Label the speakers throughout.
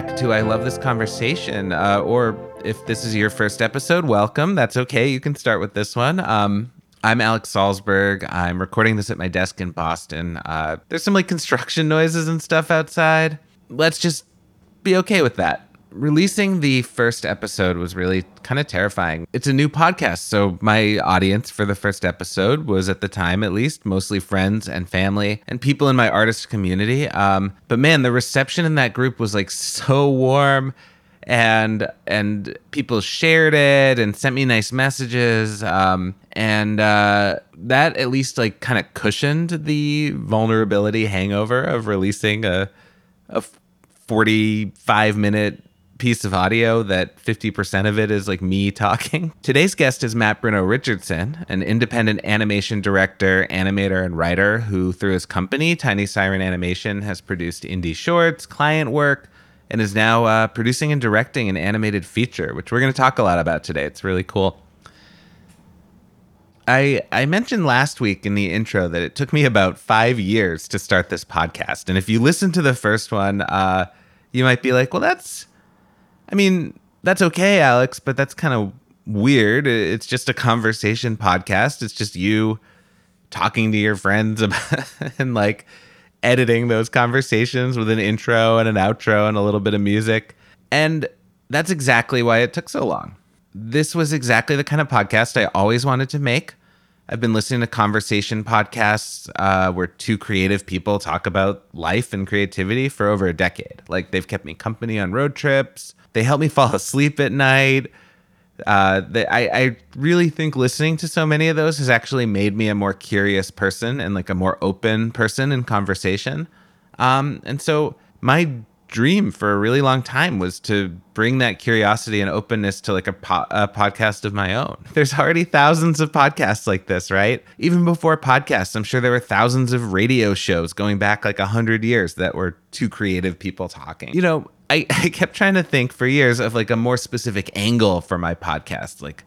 Speaker 1: back to I Love This Conversation. Uh, or if this is your first episode, welcome. That's okay. You can start with this one. Um, I'm Alex Salzberg. I'm recording this at my desk in Boston. Uh, there's some like construction noises and stuff outside. Let's just be okay with that releasing the first episode was really kind of terrifying. It's a new podcast, so my audience for the first episode was at the time, at least, mostly friends and family and people in my artist community. Um, but man, the reception in that group was like so warm and and people shared it and sent me nice messages um, and uh, that at least like kind of cushioned the vulnerability hangover of releasing a a 45 minute piece of audio that 50% of it is like me talking. Today's guest is Matt Bruneau-Richardson, an independent animation director, animator, and writer who, through his company, Tiny Siren Animation, has produced indie shorts, client work, and is now uh, producing and directing an animated feature, which we're going to talk a lot about today. It's really cool. I, I mentioned last week in the intro that it took me about five years to start this podcast. And if you listen to the first one, uh, you might be like, well, that's I mean, that's okay, Alex, but that's kind of weird. It's just a conversation podcast. It's just you talking to your friends about and like editing those conversations with an intro and an outro and a little bit of music. And that's exactly why it took so long. This was exactly the kind of podcast I always wanted to make. I've been listening to conversation podcasts uh, where two creative people talk about life and creativity for over a decade. Like they've kept me company on road trips. They help me fall asleep at night. Uh, they, I, I really think listening to so many of those has actually made me a more curious person and like a more open person in conversation. Um, and so my dream for a really long time was to bring that curiosity and openness to like a, po- a, podcast of my own. There's already thousands of podcasts like this, right? Even before podcasts, I'm sure there were thousands of radio shows going back like a hundred years that were two creative people talking. You know, I, I kept trying to think for years of like a more specific angle for my podcast, like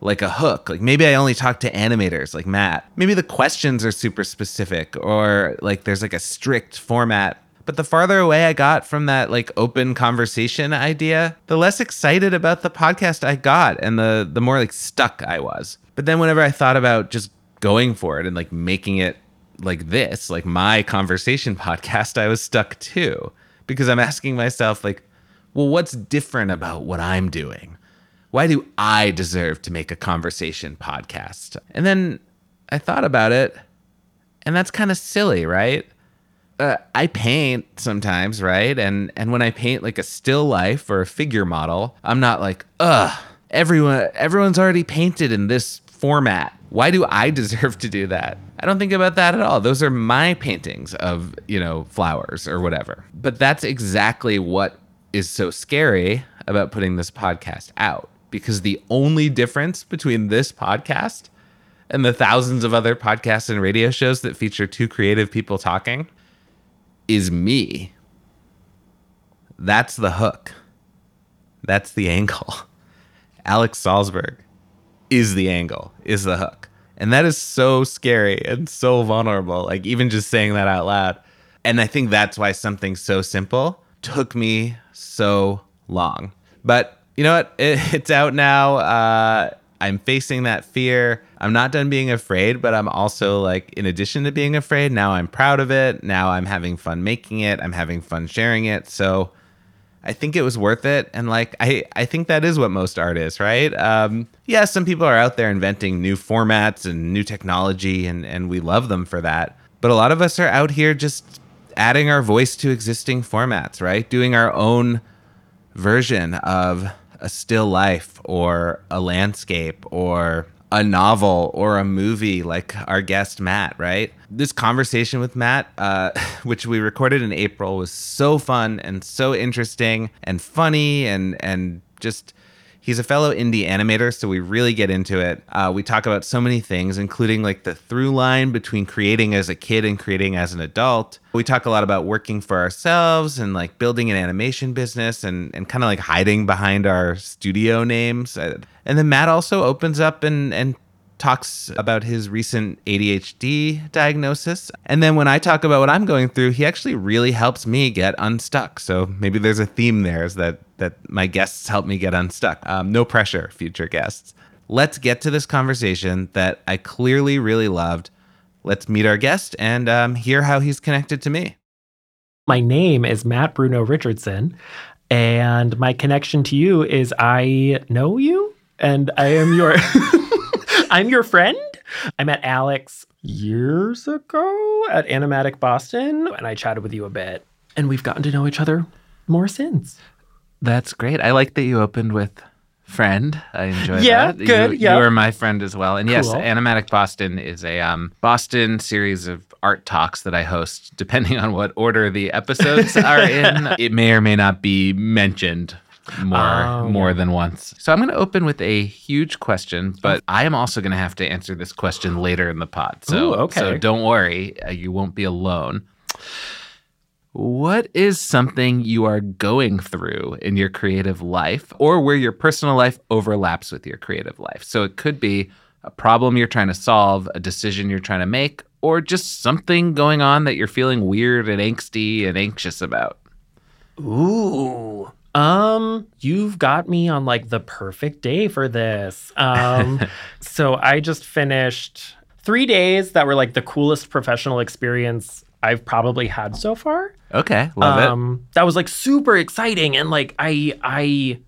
Speaker 1: like a hook. Like maybe I only talk to animators like Matt. Maybe the questions are super specific or like there's like a strict format. But the farther away I got from that like open conversation idea, the less excited about the podcast I got and the the more like stuck I was. But then whenever I thought about just going for it and like making it like this, like my conversation podcast, I was stuck too because I'm asking myself, like, well, what's different about what I'm doing? Why do I deserve to make a conversation podcast? And then I thought about it, and that's kind of silly, right? Uh, I paint sometimes, right? And and when I paint like a still life or a figure model, I'm not like, ugh, everyone everyone's already painted in this format. Why do I deserve to do that? I don't think about that at all. Those are my paintings of, you know, flowers or whatever. But that's exactly what is so scary about putting this podcast out because the only difference between this podcast and the thousands of other podcasts and radio shows that feature two creative people talking is me. That's the hook. That's the angle. Alex Salzberg is the angle, is the hook. And that is so scary and so vulnerable. Like, even just saying that out loud. And I think that's why something so simple took me so long. But you know what? It, it's out now. Uh, I'm facing that fear. I'm not done being afraid, but I'm also like, in addition to being afraid, now I'm proud of it. Now I'm having fun making it. I'm having fun sharing it. So I think it was worth it. And like, I, I think that is what most art is, right? Um, yeah, some people are out there inventing new formats and new technology, and, and we love them for that. But a lot of us are out here just adding our voice to existing formats, right? Doing our own version of a still life or a landscape or a novel or a movie like our guest Matt, right? This conversation with Matt, uh, which we recorded in April, was so fun and so interesting and funny and and just He's a fellow indie animator, so we really get into it. Uh, we talk about so many things, including like the through line between creating as a kid and creating as an adult. We talk a lot about working for ourselves and like building an animation business and, and kind of like hiding behind our studio names. Uh, and then Matt also opens up and, and talks about his recent ADHD diagnosis. And then when I talk about what I'm going through, he actually really helps me get unstuck. So maybe there's a theme there is that that my guests help me get unstuck. Um, no pressure, future guests. Let's get to this conversation that I clearly really loved. Let's meet our guest and um, hear how he's connected to me.
Speaker 2: My name is Matt Bruneau-Richardson, and my connection to you is I know you, and I am your. I'm your friend. I met Alex years ago at Animatic Boston, and I chatted with you a bit, and we've gotten to know each other more since.
Speaker 1: That's great. I like that you opened with friend. I enjoy
Speaker 2: yeah,
Speaker 1: that.
Speaker 2: good.
Speaker 1: You,
Speaker 2: yeah,
Speaker 1: you are my friend as well. And yes, Animatic Boston is a um, Boston series of art talks that I host. Depending on what order the episodes are in, it may or may not be mentioned more
Speaker 2: Oh,
Speaker 1: more
Speaker 2: yeah.
Speaker 1: than once. So I'm going to open with a huge question, but I am also going to have to answer this question later in the pod. So
Speaker 2: Ooh, okay.
Speaker 1: so don't worry, uh, you won't be alone. What is something you are going through in your creative life or where your personal life overlaps with your creative life? So it could be a problem you're trying to solve, a decision you're trying to make, or just something going on that you're feeling weird and angsty and anxious about.
Speaker 2: Ooh. Um, you've got me on like the perfect day for this. Um, so I just finished three days that were like the coolest professional experience I've probably had so far.
Speaker 1: Okay, love it.
Speaker 2: um, That was like super exciting, and like I I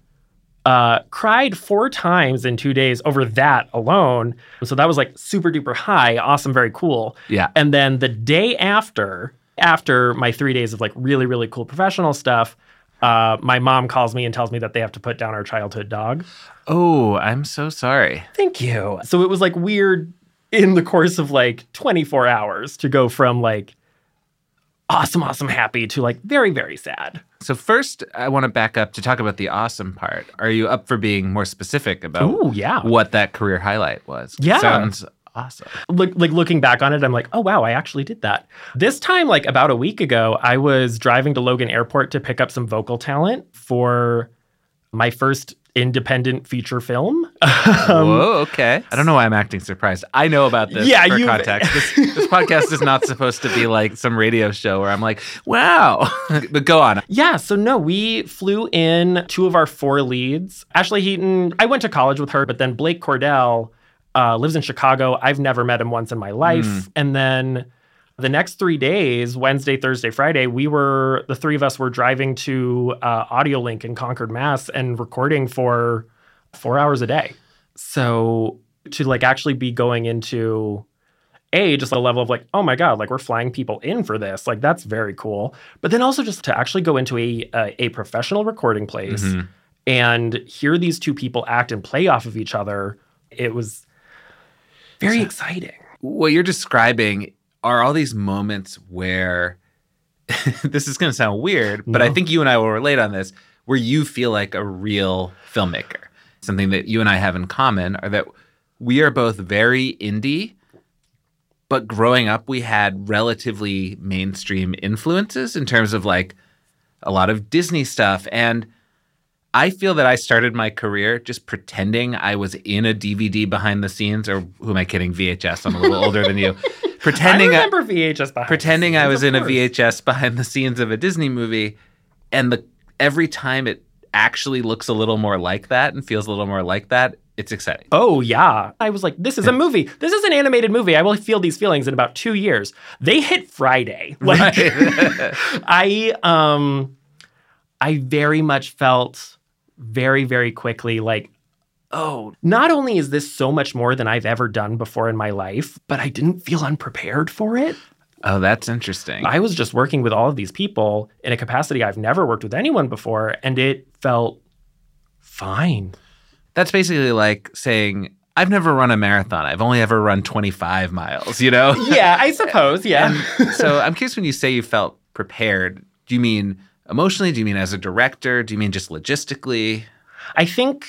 Speaker 2: uh, cried four times in two days over that alone. So that was like super duper high, awesome, very cool.
Speaker 1: Yeah.
Speaker 2: And then the day after, after my three days of like really really cool professional stuff. Uh, my mom calls me and tells me that they have to put down our childhood dog.
Speaker 1: Oh, I'm so sorry.
Speaker 2: Thank you. So it was like weird in the course of like 24 hours to go from like awesome, awesome, happy to like very, very sad.
Speaker 1: So first, I want to back up to talk about the awesome part. Are you up for being more specific about
Speaker 2: Ooh, yeah.
Speaker 1: what that career highlight was?
Speaker 2: Yeah.
Speaker 1: Sounds awesome.
Speaker 2: Look, like looking back on it, I'm like, oh wow, I actually did that. This time, like about a week ago, I was driving to Logan Airport to pick up some vocal talent for my first independent feature film. Um,
Speaker 1: Whoa, okay. I don't know why I'm acting surprised. I know about this
Speaker 2: Yeah,
Speaker 1: for
Speaker 2: you've-
Speaker 1: context. This, this podcast is not supposed to be like some radio show where I'm like, wow. but go on.
Speaker 2: Yeah, so no, we flew in two of our four leads. Ashley Heaton, I went to college with her, but then Blake Cordell uh, lives in Chicago. I've never met him once in my life. And then the next three days, Wednesday, Thursday, Friday, we were, the three of us were driving to uh, Audio Link in Concord, Mass, and recording for four hours a day. So to like actually be going into a just a level of like oh my god like we're flying people in for this like that's very cool but then also just to actually go into a a, a professional recording place
Speaker 1: Mhm.
Speaker 2: and hear these two people act and play off of each other it was very exciting
Speaker 1: What you're describing are all these moments where this is going to sound weird, but I think you and I will relate on this, where you feel like a real filmmaker. Something that you and I have in common are that we are both very indie, but growing up, we had relatively mainstream influences in terms of like a lot of Disney stuff. And I feel that I started my career just pretending I was in a DVD behind the scenes, or who am I kidding? VHS. I'm a little older than you. Pretending
Speaker 2: i remember vhs behind
Speaker 1: pretending
Speaker 2: the
Speaker 1: I was in a. VHS behind the scenes of a Disney movie, and the every time it actually looks a little more like that and feels a little more like that, it's exciting.
Speaker 2: Oh yeah. I was like, this is a movie. This is an animated movie. I will feel these feelings in about two years. They hit Friday. Like
Speaker 1: Right.
Speaker 2: I um I very much felt very, very quickly like, oh, not only is this so much more than I've ever done before in my life, but I didn't feel unprepared for it.
Speaker 1: oh, that's interesting.
Speaker 2: I was just working with all of these people in a capacity I've never worked with anyone before, and it felt fine.
Speaker 1: That's basically like saying I've never run a marathon. I've only ever run 25 miles, you know?
Speaker 2: Yeah, I suppose. Yeah.
Speaker 1: so I'm curious when you say you felt prepared, do you mean emotionally? Do you mean as a director? Do you mean just logistically?
Speaker 2: I think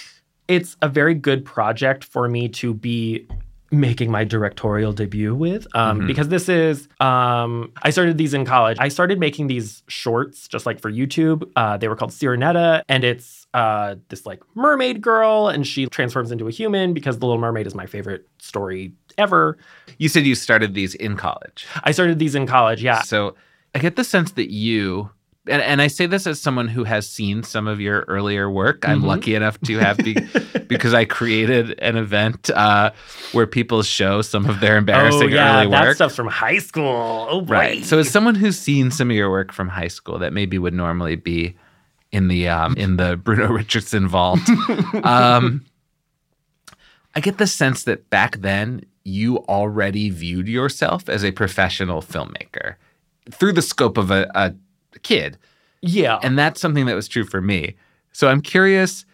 Speaker 2: it's a very good project for me to be making my directorial debut with um,
Speaker 1: Mhm.
Speaker 2: because this is um, i started these in college i started making these shorts just like for youtube uh, they were called sirenetta and it's uh, this like mermaid girl and she transforms into a human because the little mermaid is my favorite story ever
Speaker 1: You said you started these in college.
Speaker 2: i started these in college yeah
Speaker 1: So I get the sense that you, and, and I say this as someone who has seen some of your earlier work. I'm
Speaker 2: Mhm.
Speaker 1: lucky enough to have be, because I created an event uh, where people show some of their embarrassing early work.
Speaker 2: oh yeah
Speaker 1: early
Speaker 2: that
Speaker 1: work.
Speaker 2: stuff's from high school oh boy.
Speaker 1: Right. So as someone who's seen some of your work from high school that maybe would normally be in the um, in the Bruneau-Richardson vault, um, I get the sense that back then you already viewed yourself as a professional filmmaker through the scope of a, a kid,
Speaker 2: yeah
Speaker 1: and that's something that was true for me. So I'm curious.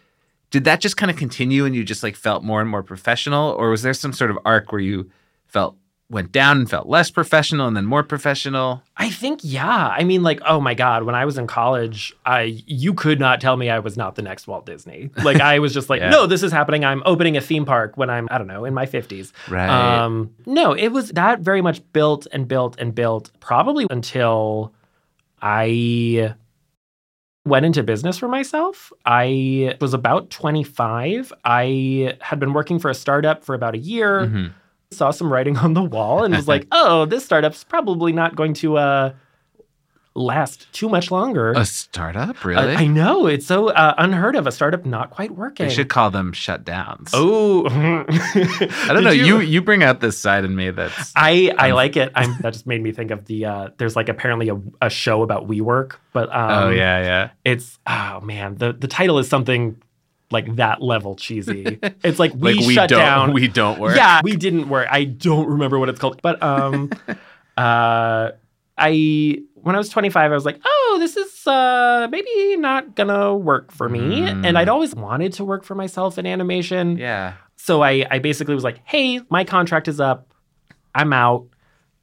Speaker 1: Did that just kind of continue and you just like felt more and more professional or was there some sort of arc where you felt went down and felt less professional and then more professional?
Speaker 2: I think yeah. I mean, like, oh my god, when I was in college, I you could not tell me I was not the next Walt Disney. Like, I was just like,
Speaker 1: Yeah.
Speaker 2: no, this is happening. I'm opening a theme park when I'm I don't know in my fifties.
Speaker 1: Right.
Speaker 2: Um, no, it was that very much built and built and built probably until I went into business for myself. I was about 25. I had been working for a startup for about a year
Speaker 1: Mhm.
Speaker 2: saw some writing on the wall and was like, "Oh, this startup's probably not going to uh, last too much longer."
Speaker 1: A startup,
Speaker 2: Uh,
Speaker 1: really?
Speaker 2: I know it's so uh, unheard of. A startup not quite working.
Speaker 1: they should call them shutdowns.
Speaker 2: Oh,
Speaker 1: I don't know. You you bring out this side in me that's
Speaker 2: I I
Speaker 1: Um,
Speaker 2: like it. I'm, that just made me think of the. Uh, there's like apparently a, a show about WeWork, but um,
Speaker 1: oh yeah yeah.
Speaker 2: it's oh man the the title is something like that level cheesy. It's like we,
Speaker 1: like we
Speaker 2: shut
Speaker 1: don't
Speaker 2: down.
Speaker 1: we don't work.
Speaker 2: Yeah, we didn't work. I don't remember what it's called, but um, uh, I when I was 25, I was like, oh, this is uh maybe not gonna work for me.
Speaker 1: Mm.
Speaker 2: And I'd always wanted to work for myself in animation.
Speaker 1: Yeah.
Speaker 2: So I I basically was like, hey, my contract is up. I'm out.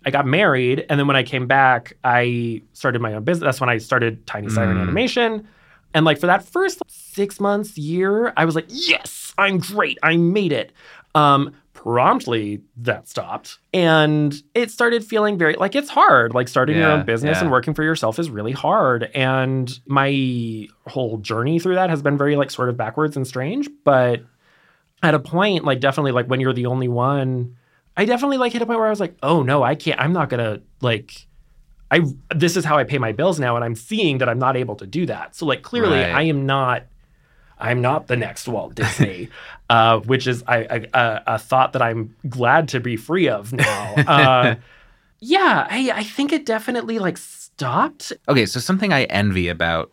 Speaker 2: I got married, and then when I came back, I started my own business. That's when I started Tiny Siren
Speaker 1: Mm.
Speaker 2: Animation. And like for that first six months, year, I was like, yes, I'm great. I made it. Um, promptly that stopped. And it started feeling very like it's hard. Like starting your own business
Speaker 1: yeah.
Speaker 2: and working for yourself is really hard. And my whole journey through that has been very like sort of backwards and strange. But at a point, like definitely like when you're the only one, I definitely like hit a point where I was like, oh no, I can't, I'm not gonna like I this is how I pay my bills now, and I'm seeing that I'm not able to do that. So like clearly
Speaker 1: Right.
Speaker 2: I am not I'm not the next Walt Disney, uh, which is I, I, a, a thought that I'm glad to be free of now. Uh, yeah, I, I think it definitely like stopped.
Speaker 1: Okay, so something I envy about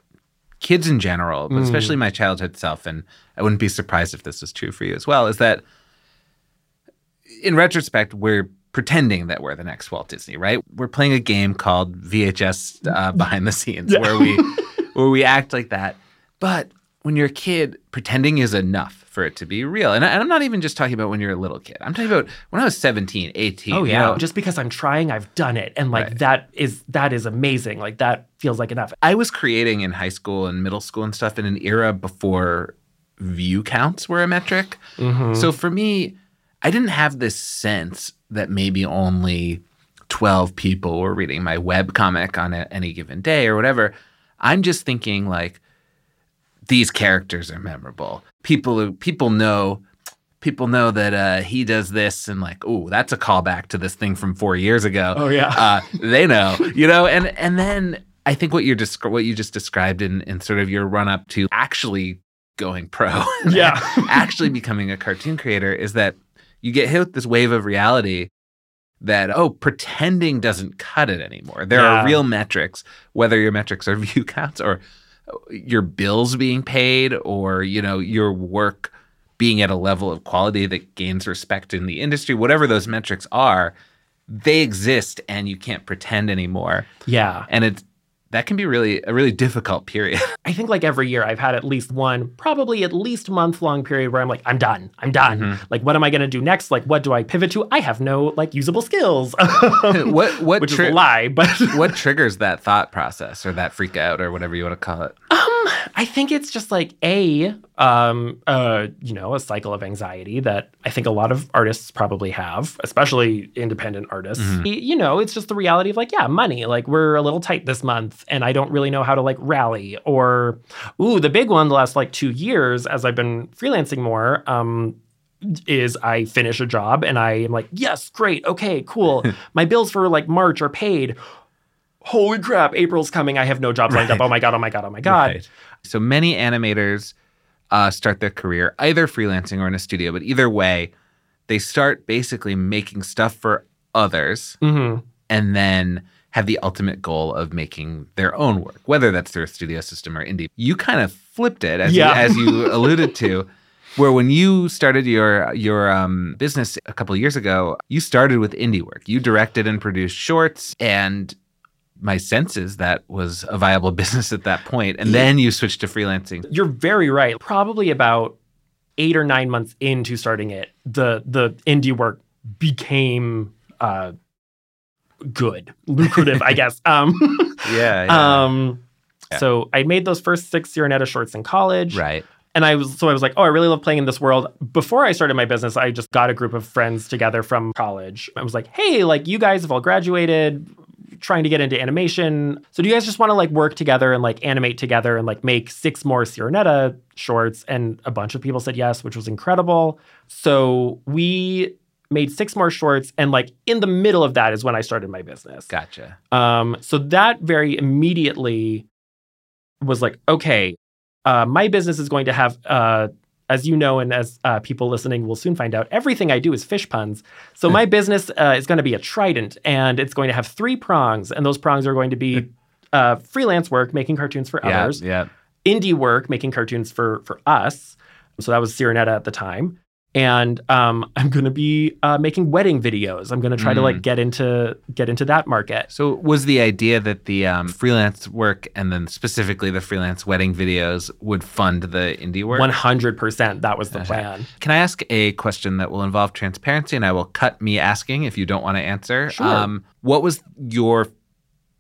Speaker 1: kids in general, but
Speaker 2: Mm.
Speaker 1: especially my childhood self, and I wouldn't be surprised if this was true for you as well, is that in retrospect, we're pretending that we're the next Walt Disney, right? We're playing a game called VHS uh, behind the scenes,
Speaker 2: Yeah.
Speaker 1: where we where we act like that. But when you're a kid, pretending is enough for it to be real. And, I, I'm not even just talking about when you're a little kid. I'm talking about when I was 17, 18.
Speaker 2: Oh
Speaker 1: you
Speaker 2: yeah,
Speaker 1: know,
Speaker 2: just because I'm trying, I've done it, and like
Speaker 1: Right.
Speaker 2: that is that is amazing. Like that feels like enough.
Speaker 1: I was creating in high school and middle school and stuff in an era before view counts were a metric.
Speaker 2: Mhm.
Speaker 1: So for me, I didn't have this sense that maybe only 12 people were reading my web comic on a, any given day or whatever. I'm just thinking like these characters are memorable. People who people know people know that uh, he does this and like, oh, that's a callback to this thing from 4 years ago
Speaker 2: oh yeah,
Speaker 1: uh, they know, you know, and and then I think what you're descri- what you just described in in sort of your run up to actually going pro,
Speaker 2: yeah.
Speaker 1: actually becoming a cartoon creator is that you get hit with this wave of reality that oh pretending doesn't cut it anymore. There
Speaker 2: Yeah.
Speaker 1: are real metrics, whether your metrics are view counts or your bills being paid or you know your work being at a level of quality that gains respect in the industry, whatever those metrics are, they exist and you can't pretend anymore.
Speaker 2: yeah.
Speaker 1: And it's that can be really a really difficult period.
Speaker 2: I think like every year I've had at least one, probably at least month long period where I'm like, I'm done. I'm done.
Speaker 1: Mhm.
Speaker 2: Like, what am I going to do next? Like, what do I pivot to? I have no like usable skills.
Speaker 1: what what
Speaker 2: Which
Speaker 1: tri-
Speaker 2: is a lie, but
Speaker 1: what triggers that thought process or that freak out or whatever you want to call it?
Speaker 2: um, I think it's just like a um uh you know a cycle of anxiety that I think a lot of artists probably have, especially independent artists.
Speaker 1: Mhm.
Speaker 2: You know, it's just the reality of like yeah, money. Like we're a little tight this month, and I don't really know how to like rally. Or ooh, the big one the last like two years as I've been freelancing more. Um, is I finish a job and I am like, yes, great, okay, cool. My bills for like March are paid. Holy crap, April's coming. I have no job lined up. Oh my god, oh my god, oh my god.
Speaker 1: Right. So many animators uh, start their career either freelancing or in a studio, but either way, they start basically making stuff for others
Speaker 2: hmm
Speaker 1: and then have the ultimate goal of making their own work, whether that's through a studio system or indie. You kind of flipped it, as
Speaker 2: Yeah.
Speaker 1: you, as you alluded to. Where when you started your your um, business a couple of years ago, you started with indie work. You directed and produced shorts, and my sense is that was a viable business at that point. And then you switched to freelancing.
Speaker 2: You're very right. Probably about eight or nine months into starting it, the the indie work became uh, good, lucrative, I guess. Um,
Speaker 1: Yeah.
Speaker 2: um,
Speaker 1: Yeah.
Speaker 2: So I made those first six Sirenetta shorts in college.
Speaker 1: right.
Speaker 2: And I was so I was like, oh, I really love playing in this world. Before I started my business, I just got a group of friends together from college. I was like, hey, like you guys have all graduated, trying to get into animation. So do you guys just want to like work together and like animate together and like make six more Sirenetta shorts? And a bunch of people said yes, which was incredible. So we made six more shorts, and like in the middle of that is when I started my business.
Speaker 1: Gotcha.
Speaker 2: Um, so that very immediately was like, okay, uh, my business is going to have, uh, as you know, and as uh, people listening will soon find out, everything I do is fish puns. So my business uh, is going to be a trident, and it's going to have three prongs, and those prongs are going to be uh, freelance work, making cartoons for
Speaker 1: Yeah.
Speaker 2: others,
Speaker 1: Yeah.
Speaker 2: indie work, making cartoons for for us. So that was Sirenetta at the time. And um, I'm going to be uh, making wedding videos. I'm going to try to
Speaker 1: Mm.
Speaker 2: like get into get into that market.
Speaker 1: So was the idea that the um, freelance work and then specifically the freelance wedding videos would fund the indie work?
Speaker 2: One hundred percent. That was the plan.
Speaker 1: Can I ask a question that will involve transparency, and I will cut me asking if you don't want to answer?
Speaker 2: Sure.
Speaker 1: Um, what was your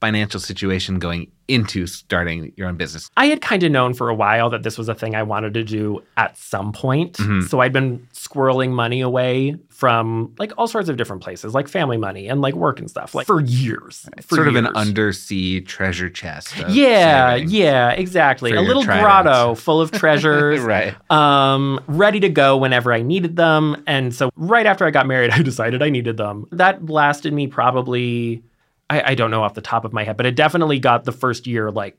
Speaker 1: financial situation going into starting your own business?
Speaker 2: I had kind of known for a while that this was a thing I wanted to do at some point.
Speaker 1: Mhm.
Speaker 2: So I'd been squirreling money away from like all sorts of different places, like family money and like work and stuff, like for years. For
Speaker 1: sort of an undersea treasure chest.
Speaker 2: Yeah, yeah, exactly. A little grotto full of treasures.
Speaker 1: right.
Speaker 2: um, ready to go whenever I needed them. And so right after I got married, I decided I needed them. That lasted me probably, I, I don't know off the top of my head, but it definitely got the first year like,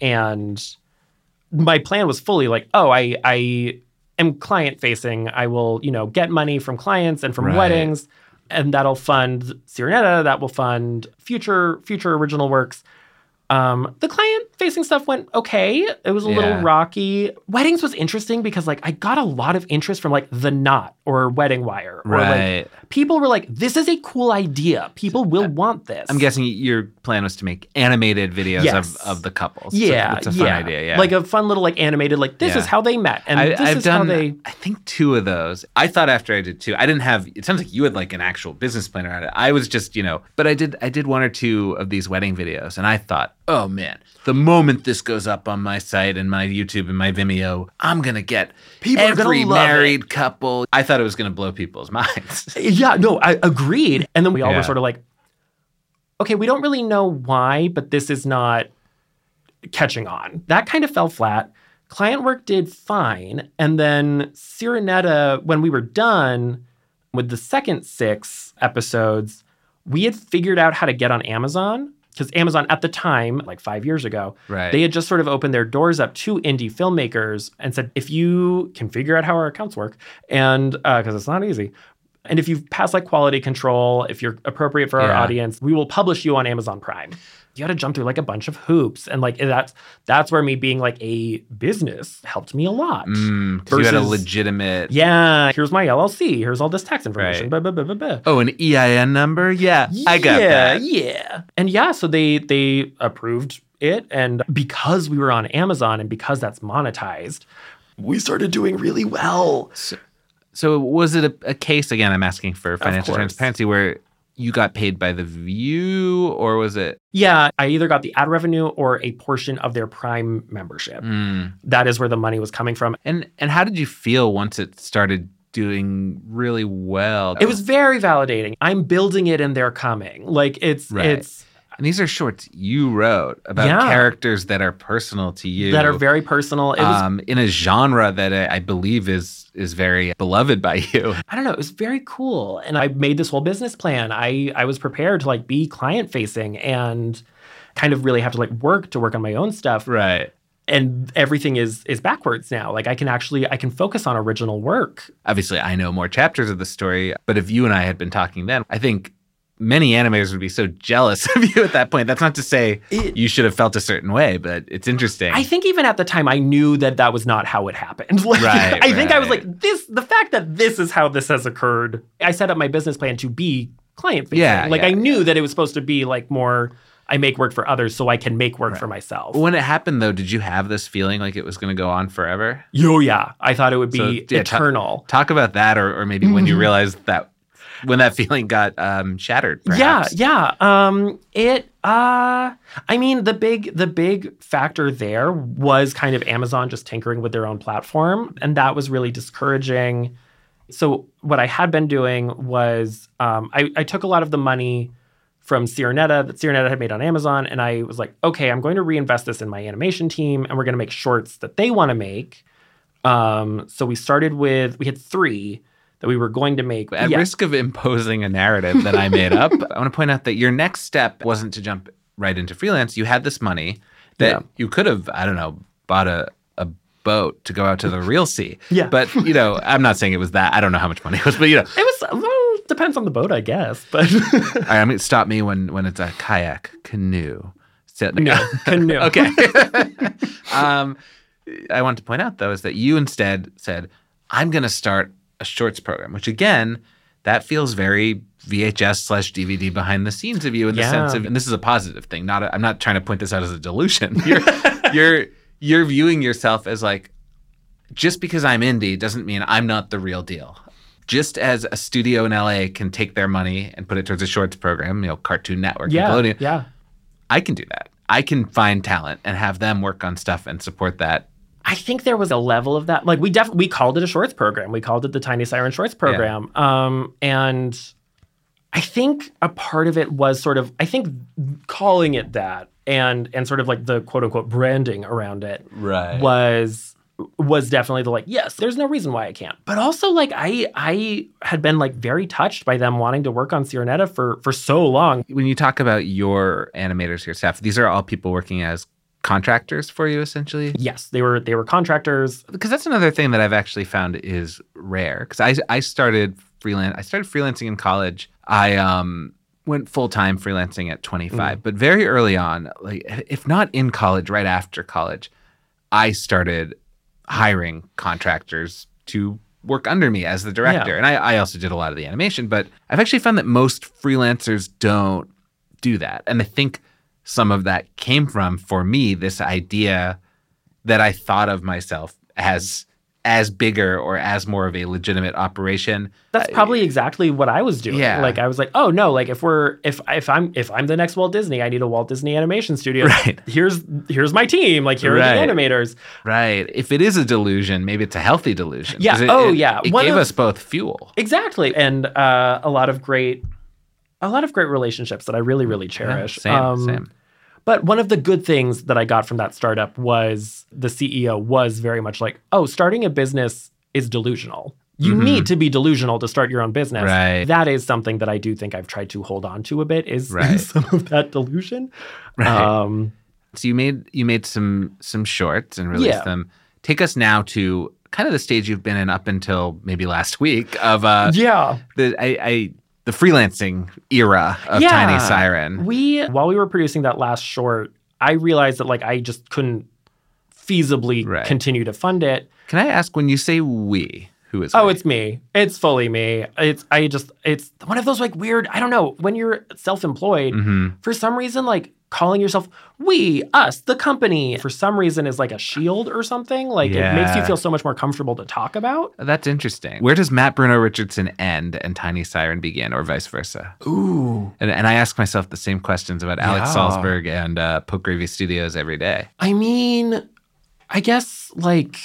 Speaker 2: and my plan was fully like, oh, I, I am client facing. I will, you know, get money from clients and from
Speaker 1: Right.
Speaker 2: weddings. And that'll fund Sirenetta. That will fund future future original works. Um, the client facing stuff went okay. It was a little rocky. Weddings was interesting because like I got a lot of interest from like The Knot or Wedding Wire. Or
Speaker 1: Right.
Speaker 2: like people were like, this is a cool idea. People will want this.
Speaker 1: I'm guessing your plan was to make animated videos
Speaker 2: Yes.
Speaker 1: of, of the couples.
Speaker 2: Yeah,
Speaker 1: it's a fun
Speaker 2: yeah.
Speaker 1: idea. Yeah,
Speaker 2: Like a fun little like animated like this
Speaker 1: Yeah.
Speaker 2: is how they met and
Speaker 1: I,
Speaker 2: this
Speaker 1: I've
Speaker 2: is
Speaker 1: done,
Speaker 2: how they
Speaker 1: I think two of those. I thought after I did two, I didn't have. It sounds like you had like an actual business plan around it. I was just, you know, but I did. I did one or two of these wedding videos, and I thought, oh man, the moment this goes up on my site and my YouTube and my Vimeo, I'm gonna get
Speaker 2: People
Speaker 1: every
Speaker 2: love it.
Speaker 1: married couple. I thought it was gonna blow people's minds.
Speaker 2: Yeah, no, I agreed. And then we all
Speaker 1: Yeah.
Speaker 2: were sort of like, okay, we don't really know why, but this is not catching on. That kind of fell flat. Client work did fine. And then Sirenetta, when we were done with the second six episodes, we had figured out how to get on Amazon. Because Amazon at the time, like five years ago,
Speaker 1: right.
Speaker 2: they had just sort of opened their doors up to indie filmmakers and said, if you can figure out how our accounts work, and uh, because it's not easy, and if you pass like quality control, if you're appropriate for our
Speaker 1: Yeah.
Speaker 2: audience, we will publish you on Amazon Prime. You had to jump through like a bunch of hoops, and like that's that's where me being like a business helped me a lot.
Speaker 1: Mm, 'cause you had a legitimate.
Speaker 2: Yeah, here's my LLC. Here's all this tax information.
Speaker 1: Right.
Speaker 2: Blah, blah, blah.
Speaker 1: Oh, an EIN number? Yeah, I got
Speaker 2: yeah,
Speaker 1: that.
Speaker 2: Yeah. And yeah, so they they approved it and because we were on Amazon and because that's monetized, we started doing really well.
Speaker 1: So was it a, a case again? I'm asking for financial transparency where you got paid by the view or was it
Speaker 2: Yeah, I either got the ad revenue or a portion of their Prime membership.
Speaker 1: Mm.
Speaker 2: That is where the money was coming from.
Speaker 1: and and how did you feel once it started doing really well
Speaker 2: It was very validating. I'm building it and they're coming. Like it's
Speaker 1: Right.
Speaker 2: it's
Speaker 1: and these are shorts you wrote about
Speaker 2: Yeah.
Speaker 1: characters that are personal to you
Speaker 2: that are very personal. It was
Speaker 1: um, in a genre that I, I believe is is very beloved by you
Speaker 2: I don't know, it was very cool. And I made this whole business plan. I I was prepared to like be client facing and kind of really have to like work to work on my own stuff.
Speaker 1: right
Speaker 2: And everything is is backwards now. Like I can actually I can focus on original work.
Speaker 1: obviously I know more chapters of the story, but if you and I had been talking then, I think many animators would be so jealous of you at that point. That's not to say
Speaker 2: It-
Speaker 1: you should have felt a certain way, but it's interesting.
Speaker 2: I think even at the time I knew that that was not how it happened. Like,
Speaker 1: Right,
Speaker 2: I think I was like this the fact that this is how this has occurred. I set up my business plan to be client facing.
Speaker 1: Yeah,
Speaker 2: like
Speaker 1: yeah,
Speaker 2: I knew that it was supposed to be like more I make work for others so I can make work for myself.
Speaker 1: when it happened though, did you have this feeling like it was going to go on forever?
Speaker 2: Oh yeah, I thought it would be
Speaker 1: So, yeah,
Speaker 2: eternal.
Speaker 1: Talk about that, or, or maybe when you realized that when that feeling got um, shattered. Perhaps.
Speaker 2: Yeah, yeah. Um, it. Uh, I mean, the big, the big factor there was kind of Amazon just tinkering with their own platform, and that was really discouraging. So what I had been doing was, um, I, I took a lot of the money from Sirenetta that Sirenetta had made on Amazon, and I was like, okay, I'm going to reinvest this in my animation team, and we're going to make shorts that they want to make. Um, so we started with we had three that we were going to make.
Speaker 1: At
Speaker 2: Yeah.
Speaker 1: risk of imposing a narrative that I made up, I want to point out that your next step wasn't to jump right into freelance. You had this money that
Speaker 2: Yeah.
Speaker 1: you could have, I don't know, bought a, a boat to go out to the real sea.
Speaker 2: Yeah.
Speaker 1: But, you know, I'm not saying it was that. I don't know how much money it was, but, you know,
Speaker 2: It was well, depends on the boat, I guess. But
Speaker 1: right, I mean, stop me when, when it's a kayak, canoe.
Speaker 2: No, canoe.
Speaker 1: okay. um, I want to point out though is that you instead said, "I'm going to start a shorts program," which again, that feels very VHS slash DVD behind the scenes of you in the
Speaker 2: Yeah.
Speaker 1: sense of, and this is a positive thing. Not, i I'm not trying to point this out as a delusion. You're, you're, you're viewing yourself as like, just because I'm indie doesn't mean I'm not the real deal. Just as a studio in LA can take their money and put it towards a shorts program, you know, Cartoon Network,
Speaker 2: Yeah,
Speaker 1: Nickelodeon,
Speaker 2: yeah.
Speaker 1: I can do that. I can find talent and have them work on stuff and support that.
Speaker 2: I think there was a level of that. Like we def we called it a shorts program. We called it the Tiny Siren Shorts program. Um, and I think a part of it was sort of I think calling it that and and sort of like the quote unquote branding around it
Speaker 1: Right.
Speaker 2: was was definitely the like yes there's no reason why i can't but also like i i had been like very touched by them wanting to work on Sirenetta for for so long
Speaker 1: When you talk about your animators, your staff, these are all people working as contractors for you essentially?
Speaker 2: yes they were they were contractors
Speaker 1: Because that's another thing that I've actually found is rare. Because I, I started freelance, I started freelancing in college. I um, went full time freelancing at 25, but very early on, like if not in college, right after college, I started hiring contractors to work under me as the director.
Speaker 2: Yeah.
Speaker 1: And I, I also did a lot of the animation, but I've actually found that most freelancers don't do that. And I think some of that came from, for me, this idea that I thought of myself as as bigger or as more of a legitimate operation.
Speaker 2: that's probably exactly what i was doing
Speaker 1: Yeah.
Speaker 2: like i was like oh no like if we're if if i'm if i'm the next walt disney i need a walt disney animation studio
Speaker 1: Right.
Speaker 2: here's here's my team like here
Speaker 1: Right.
Speaker 2: are the animators
Speaker 1: Right. If it is a delusion, maybe it's a healthy delusion.
Speaker 2: Yeah.
Speaker 1: It,
Speaker 2: Oh,
Speaker 1: it-
Speaker 2: yeah.
Speaker 1: It
Speaker 2: One
Speaker 1: gave
Speaker 2: of-
Speaker 1: us both fuel.
Speaker 2: exactly and uh a lot of great a lot of great relationships that i really really cherish
Speaker 1: same,
Speaker 2: Um,
Speaker 1: same.
Speaker 2: But one of the good things that I got from that startup was the CEO was very much like, oh, starting a business is delusional. You
Speaker 1: Mhm.
Speaker 2: need to be delusional to start your own business.
Speaker 1: Right.
Speaker 2: That is something that I do think I've tried to hold on to a bit is,
Speaker 1: Right.
Speaker 2: some of that delusion.
Speaker 1: Right.
Speaker 2: Um,
Speaker 1: So you made you made some some shorts and released
Speaker 2: Yeah.
Speaker 1: them. Take us now to kind of the stage you've been in up until maybe last week of uh
Speaker 2: yeah.
Speaker 1: the I, I the freelancing era of
Speaker 2: Yeah.
Speaker 1: Tiny Siren.
Speaker 2: We, while we were producing that last short, I realized that like I just couldn't feasibly
Speaker 1: Right.
Speaker 2: continue to fund it.
Speaker 1: Can I ask when you say we, Who is
Speaker 2: Oh, it's me. It's fully me. It's I just it's one of those like weird, I don't know, when you're self-employed,
Speaker 1: Mhm.
Speaker 2: for some reason like calling yourself we, us, the company for some reason is like a shield or something. Like it makes you feel so much more comfortable to talk about.
Speaker 1: That's interesting. Where does Matt Bruneau-Richardson end and Tiny Siren begin, or vice versa?
Speaker 2: Ooh.
Speaker 1: And, and I ask myself the same questions about Alex
Speaker 2: Yeah.
Speaker 1: Salzberg and uh, Poke Gravy Studios every day.
Speaker 2: I mean, I guess like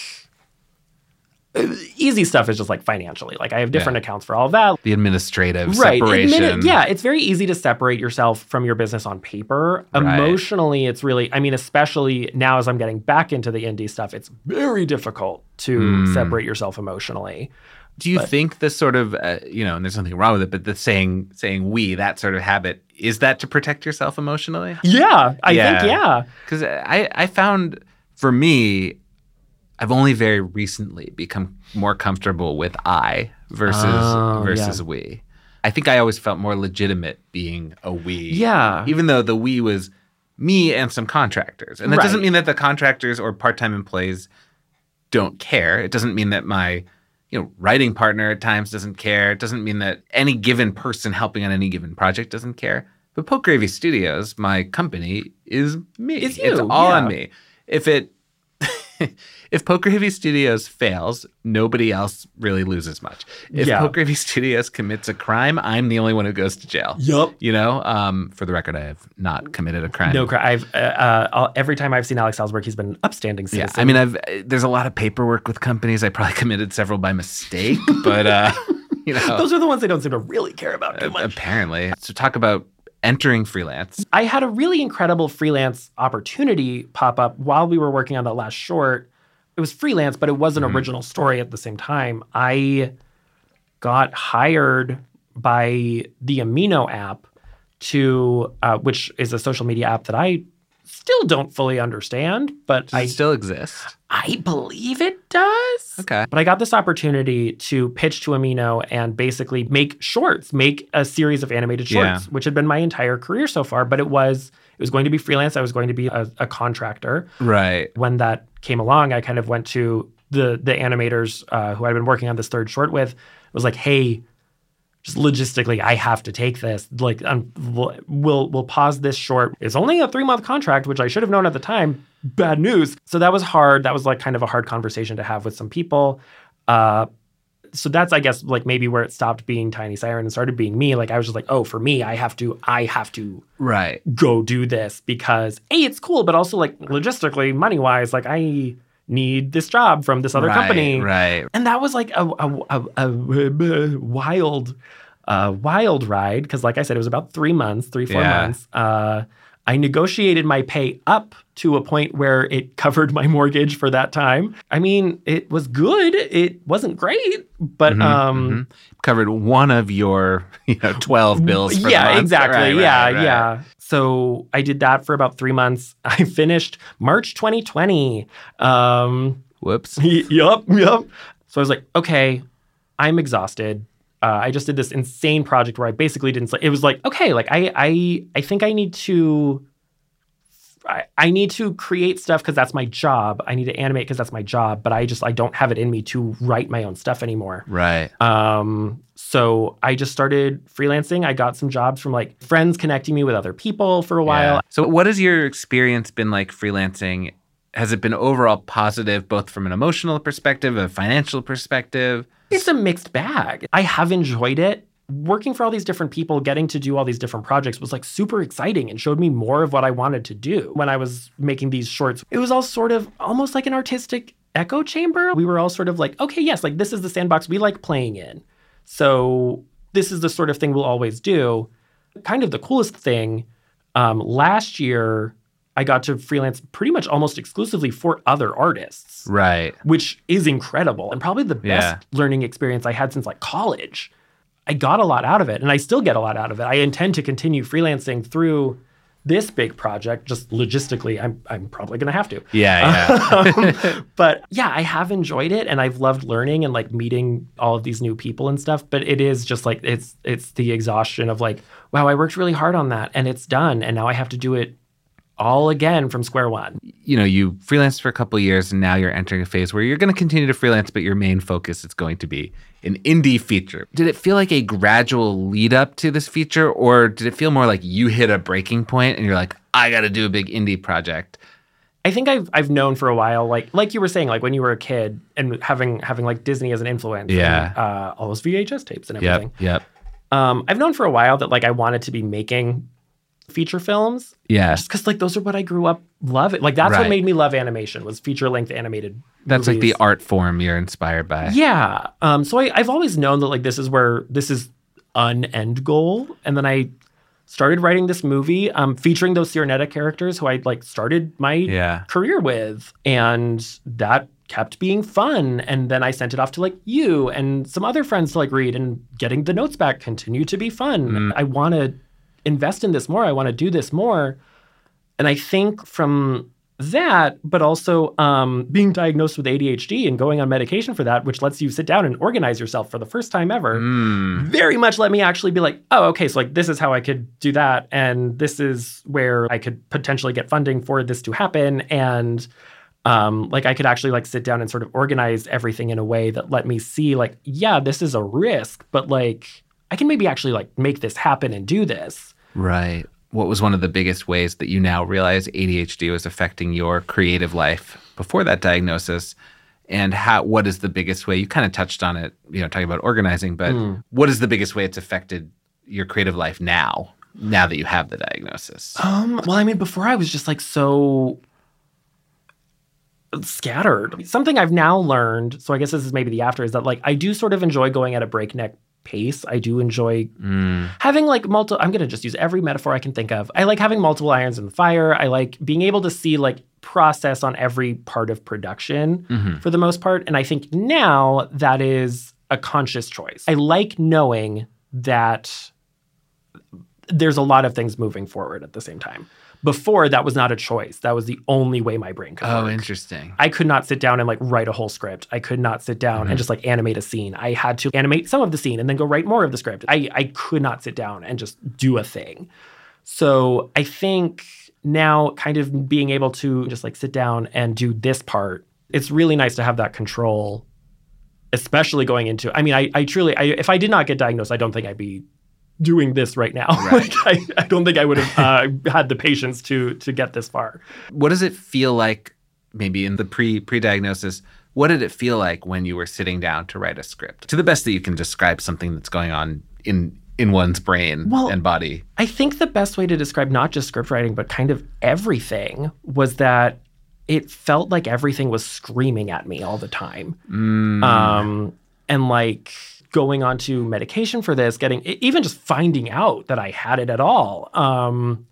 Speaker 2: easy stuff is just like financially. Like I have different
Speaker 1: Yeah.
Speaker 2: accounts for all of that.
Speaker 1: The administrative
Speaker 2: Right.
Speaker 1: separation.
Speaker 2: Admit it- yeah, it's very easy to separate yourself from your business on paper.
Speaker 1: Right.
Speaker 2: Emotionally, it's really, I mean, especially now as I'm getting back into the indie stuff, it's very difficult to
Speaker 1: Hmm.
Speaker 2: separate yourself emotionally.
Speaker 1: Do you
Speaker 2: But-
Speaker 1: think this sort of, uh, you know, and there's nothing wrong with it, but the saying, saying we, that sort of habit, is that to protect yourself emotionally?
Speaker 2: Yeah, I
Speaker 1: Yeah.
Speaker 2: think, yeah.
Speaker 1: Because I, I found for me, I've only very recently become more comfortable with I versus
Speaker 2: Oh,
Speaker 1: versus
Speaker 2: yeah.
Speaker 1: we. I think I always felt more legitimate being a we.
Speaker 2: Yeah.
Speaker 1: Even though the we was me and some contractors. And that doesn't mean that the contractors or part-time employees don't care. It doesn't mean that my you know writing partner at times doesn't care. It doesn't mean that any given person helping on any given project doesn't care. But Poke Gravy Studios, my company, is me.
Speaker 2: It's you.
Speaker 1: It's all on me. If it if Poke Gravy Studios fails, nobody else really loses much. If
Speaker 2: Yeah.
Speaker 1: Poke Gravy Studios commits a crime, I'm the only one who goes to jail.
Speaker 2: Yup.
Speaker 1: You know, um, for the record, I have not committed a crime.
Speaker 2: No, cra- I've uh, uh, every time I've seen Alex Salzberg, he's been an upstanding citizen. Yeah.
Speaker 1: I mean, I've there's a lot of paperwork with companies. I probably committed several by mistake, but uh, you know,
Speaker 2: those are the ones they don't seem to really care about too much.
Speaker 1: apparently. So talk about entering freelance.
Speaker 2: I had a really incredible freelance opportunity pop up while we were working on that last short. It was freelance, but it was an
Speaker 1: Mm-hmm.
Speaker 2: original story at the same time. I got hired by the Amino app to, uh, which is a social media app that I still don't fully understand, but
Speaker 1: Does
Speaker 2: I
Speaker 1: still exist?
Speaker 2: I believe it does.
Speaker 1: Okay.
Speaker 2: But I got this opportunity to pitch to Amino and basically make shorts, make a series of animated shorts,
Speaker 1: Yeah.
Speaker 2: which had been my entire career so far. But it was it was going to be freelance. I was going to be a, a contractor.
Speaker 1: Right.
Speaker 2: When that came along, I kind of went to the the animators uh, who I'd been working on this third short with. Was like, hey, just logistically, I have to take this. Like, um, we'll, we'll we'll pause this short. It's only a three month contract, which I should have known at the time. Bad news. So that was hard. That was like kind of a hard conversation to have with some people. Uh, so that's I guess like maybe where it stopped being Tiny Siren and started being me. Like I was just like, oh, for me, I have to, I have to
Speaker 1: Right.
Speaker 2: go do this because a it's cool, but also like logistically, money wise, like I need this job from this other
Speaker 1: right,
Speaker 2: company
Speaker 1: Right.
Speaker 2: and that was like a, a, a, a wild uh, wild ride because like i said it was about three months three four
Speaker 1: Yeah.
Speaker 2: months uh, i negotiated my pay up to a point where it covered my mortgage for that time i mean it was good it wasn't great but
Speaker 1: Mhm,
Speaker 2: um
Speaker 1: mhm. Covered one of your, you know, twelve bills. For the
Speaker 2: yeah exactly
Speaker 1: Right,
Speaker 2: yeah
Speaker 1: right.
Speaker 2: yeah so i did that for about three months i finished march 2020 um
Speaker 1: Whoops.
Speaker 2: yup, yup. So I was like, okay, I'm exhausted. Uh, I just did this insane project where I basically didn't. Sleep. It was like, okay, like I, I, I think I need to. I, I need to create stuff because that's my job. I need to animate because that's my job. But I just I don't have it in me to write my own stuff anymore.
Speaker 1: Right.
Speaker 2: Um, so I just started freelancing. I got some jobs from like friends connecting me with other people for a while.
Speaker 1: Yeah. So, what has your experience been like freelancing? Has it been overall positive, both from an emotional perspective, a financial perspective?
Speaker 2: It's a mixed bag. I have enjoyed it. Working for all these different people, getting to do all these different projects was like super exciting and showed me more of what I wanted to do. When I was making these shorts, it was all sort of almost like an artistic echo chamber. We were all sort of like, okay, yes, like this is the sandbox we like playing in. So this is the sort of thing we'll always do. Kind of the coolest thing, um, last year, I got to freelance pretty much almost exclusively for other artists
Speaker 1: Right.
Speaker 2: which is incredible and probably the best
Speaker 1: Yeah.
Speaker 2: learning experience I had since like college. I got a lot out of it and I still get a lot out of it. I intend to continue freelancing through this big project. Just logistically, I'm I'm probably gonna have to.
Speaker 1: Yeah. Yeah.
Speaker 2: Um, but yeah, I have enjoyed it and I've loved learning and like meeting all of these new people and stuff. But it is just like it's it's the exhaustion of like, wow, I worked really hard on that and it's done, and now I have to do it all again from square one.
Speaker 1: You know, you freelanced for a couple years and now you're entering a phase where you're going to continue to freelance, but your main focus is going to be an indie feature. Did it feel like a gradual lead up to this feature, or did it feel more like you hit a breaking point and you're like, I got to do a big indie project?
Speaker 2: I think I've I've known for a while, like like you were saying, like when you were a kid and having having like Disney as an influence,
Speaker 1: Yeah.
Speaker 2: and, uh, all those VHS tapes and everything.
Speaker 1: Yep. Yep.
Speaker 2: Um, I've known for a while that like I wanted to be making feature films,
Speaker 1: Yeah.
Speaker 2: just because like those are what I grew up loving. Like that's
Speaker 1: Right.
Speaker 2: what made me love animation was feature length animated.
Speaker 1: That's like the art form you're inspired by.
Speaker 2: Yeah. Um, so I, I've always known that like this is where this is an end goal. And then I started writing this movie um, featuring those Sirenetta characters who I like started my
Speaker 1: Yeah.
Speaker 2: career with. And that kept being fun. And then I sent it off to like you and some other friends to like read and getting the notes back continued to be fun.
Speaker 1: Mm.
Speaker 2: I want to invest in this more. I want to do this more. And I think from that, but also um, being diagnosed with ADHD and going on medication for that, which lets you sit down and organize yourself for the first time ever,
Speaker 1: Mm.
Speaker 2: very much let me actually be like, oh, okay, so like this is how I could do that. And this is where I could potentially get funding for this to happen. And um, like I could actually like sit down and sort of organize everything in a way that let me see like, yeah, this is a risk, but like I can maybe actually like make this happen and do this.
Speaker 1: Right. What was one of the biggest ways that you now realize ADHD was affecting your creative life before that diagnosis? And how what is the biggest way? You kind of touched on it, you know, talking about organizing, but
Speaker 2: Mm.
Speaker 1: what is the biggest way it's affected your creative life now, now that you have the diagnosis?
Speaker 2: Um, well, I mean, before I was just like so scattered. Something I've now learned, so I guess this is maybe the after, is that like I do sort of enjoy going at a breakneck pace. I do enjoy
Speaker 1: Mm.
Speaker 2: having like multiple I'm gonna just use every metaphor I can think of. I like having multiple irons in the fire. I like being able to see like process on every part of production
Speaker 1: Mhm.
Speaker 2: for the most part. And I think now that is a conscious choice. I like knowing that there's a lot of things moving forward at the same time. Before that was not a choice. That was the only way my brain could
Speaker 1: Oh,
Speaker 2: work.
Speaker 1: interesting.
Speaker 2: I could not sit down and like write a whole script. I could not sit down
Speaker 1: Mhm.
Speaker 2: and just like animate a scene. I had to animate some of the scene and then go write more of the script. I, I could not sit down and just do a thing. So I think now kind of being able to just like sit down and do this part, it's really nice to have that control, especially going into I mean, I, I truly I, if I did not get diagnosed, I don't think I'd be doing this right now.
Speaker 1: Right.
Speaker 2: like I, I don't think I would have uh, had the patience to to get this far.
Speaker 1: What does it feel like maybe in the pre pre diagnosis? What did it feel like when you were sitting down to write a script? To the best that you can describe something that's going on in in one's brain
Speaker 2: Well,
Speaker 1: and body.
Speaker 2: I think the best way to describe not just script writing, but kind of everything was that it felt like everything was screaming at me all the time.
Speaker 1: Mm.
Speaker 2: Um, and like going onto medication for this, getting even just finding out that I had it at all um,